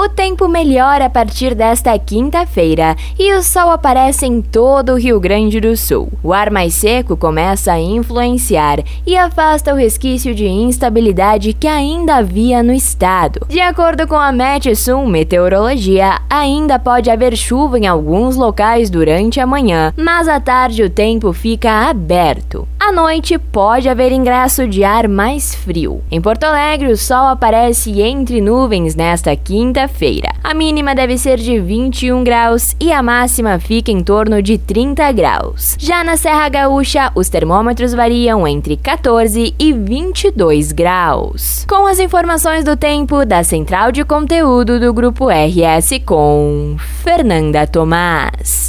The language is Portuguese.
O tempo melhora a partir desta quinta-feira e o sol aparece em todo o Rio Grande do Sul. O ar mais seco começa a influenciar e afasta o resquício de instabilidade que ainda havia no estado. De acordo com a Metsun Meteorologia, ainda pode haver chuva em alguns locais durante a manhã, mas à tarde o tempo fica aberto. À noite pode haver ingresso de ar mais frio. Em Porto Alegre, o sol aparece entre nuvens nesta quinta-feira. A mínima deve ser de 21 graus e a máxima fica em torno de 30 graus. Já na Serra Gaúcha, os termômetros variam entre 14 e 22 graus. Com as informações do tempo da Central de Conteúdo do Grupo RS com Fernanda Tomás.